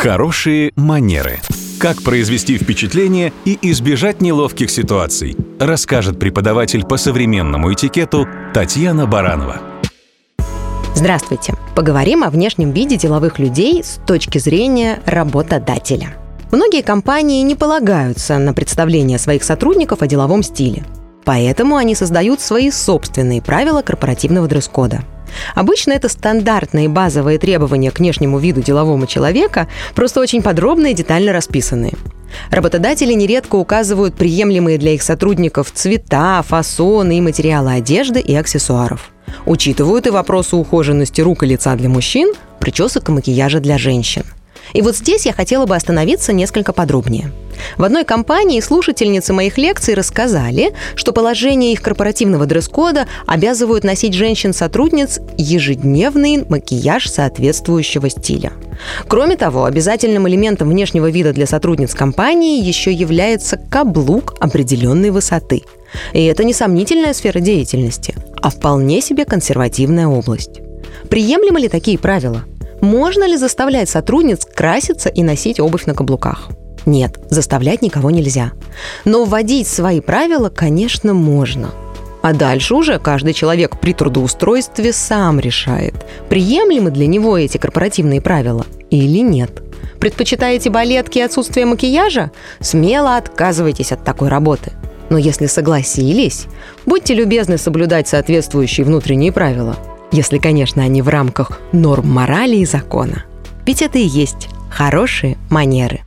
Хорошие манеры. Как произвести впечатление и избежать неловких ситуаций, расскажет преподаватель по современному этикету Татьяна Баранова. Здравствуйте! Поговорим о внешнем виде деловых людей с точки зрения работодателя. Многие компании не полагаются на представление своих сотрудников о деловом стиле. Поэтому они создают свои собственные правила корпоративного дресс-кода – Обычно это стандартные базовые требования к внешнему виду делового человека, просто очень подробные и детально расписанные. Работодатели нередко указывают приемлемые для их сотрудников цвета, фасоны и материалы одежды и аксессуаров. Учитывают и вопросы ухоженности рук и лица для мужчин, причесок и макияжа для женщин – и вот здесь я хотела бы остановиться несколько подробнее. В одной компании слушательницы моих лекций рассказали, что положение их корпоративного дресс-кода обязывают носить женщин-сотрудниц ежедневный макияж соответствующего стиля. Кроме того, обязательным элементом внешнего вида для сотрудниц компании еще является каблук определенной высоты. И это не сомнительная сфера деятельности, а вполне себе консервативная область. Приемлемы ли такие правила? Можно ли заставлять сотрудниц краситься и носить обувь на каблуках? Нет, заставлять никого нельзя. Но вводить свои правила, конечно, можно. А дальше уже каждый человек при трудоустройстве сам решает, приемлемы для него эти корпоративные правила или нет. Предпочитаете балетки и отсутствие макияжа? Смело отказывайтесь от такой работы. Но если согласились, будьте любезны соблюдать соответствующие внутренние правила – если, конечно, они в рамках норм морали и закона. Ведь это и есть хорошие манеры.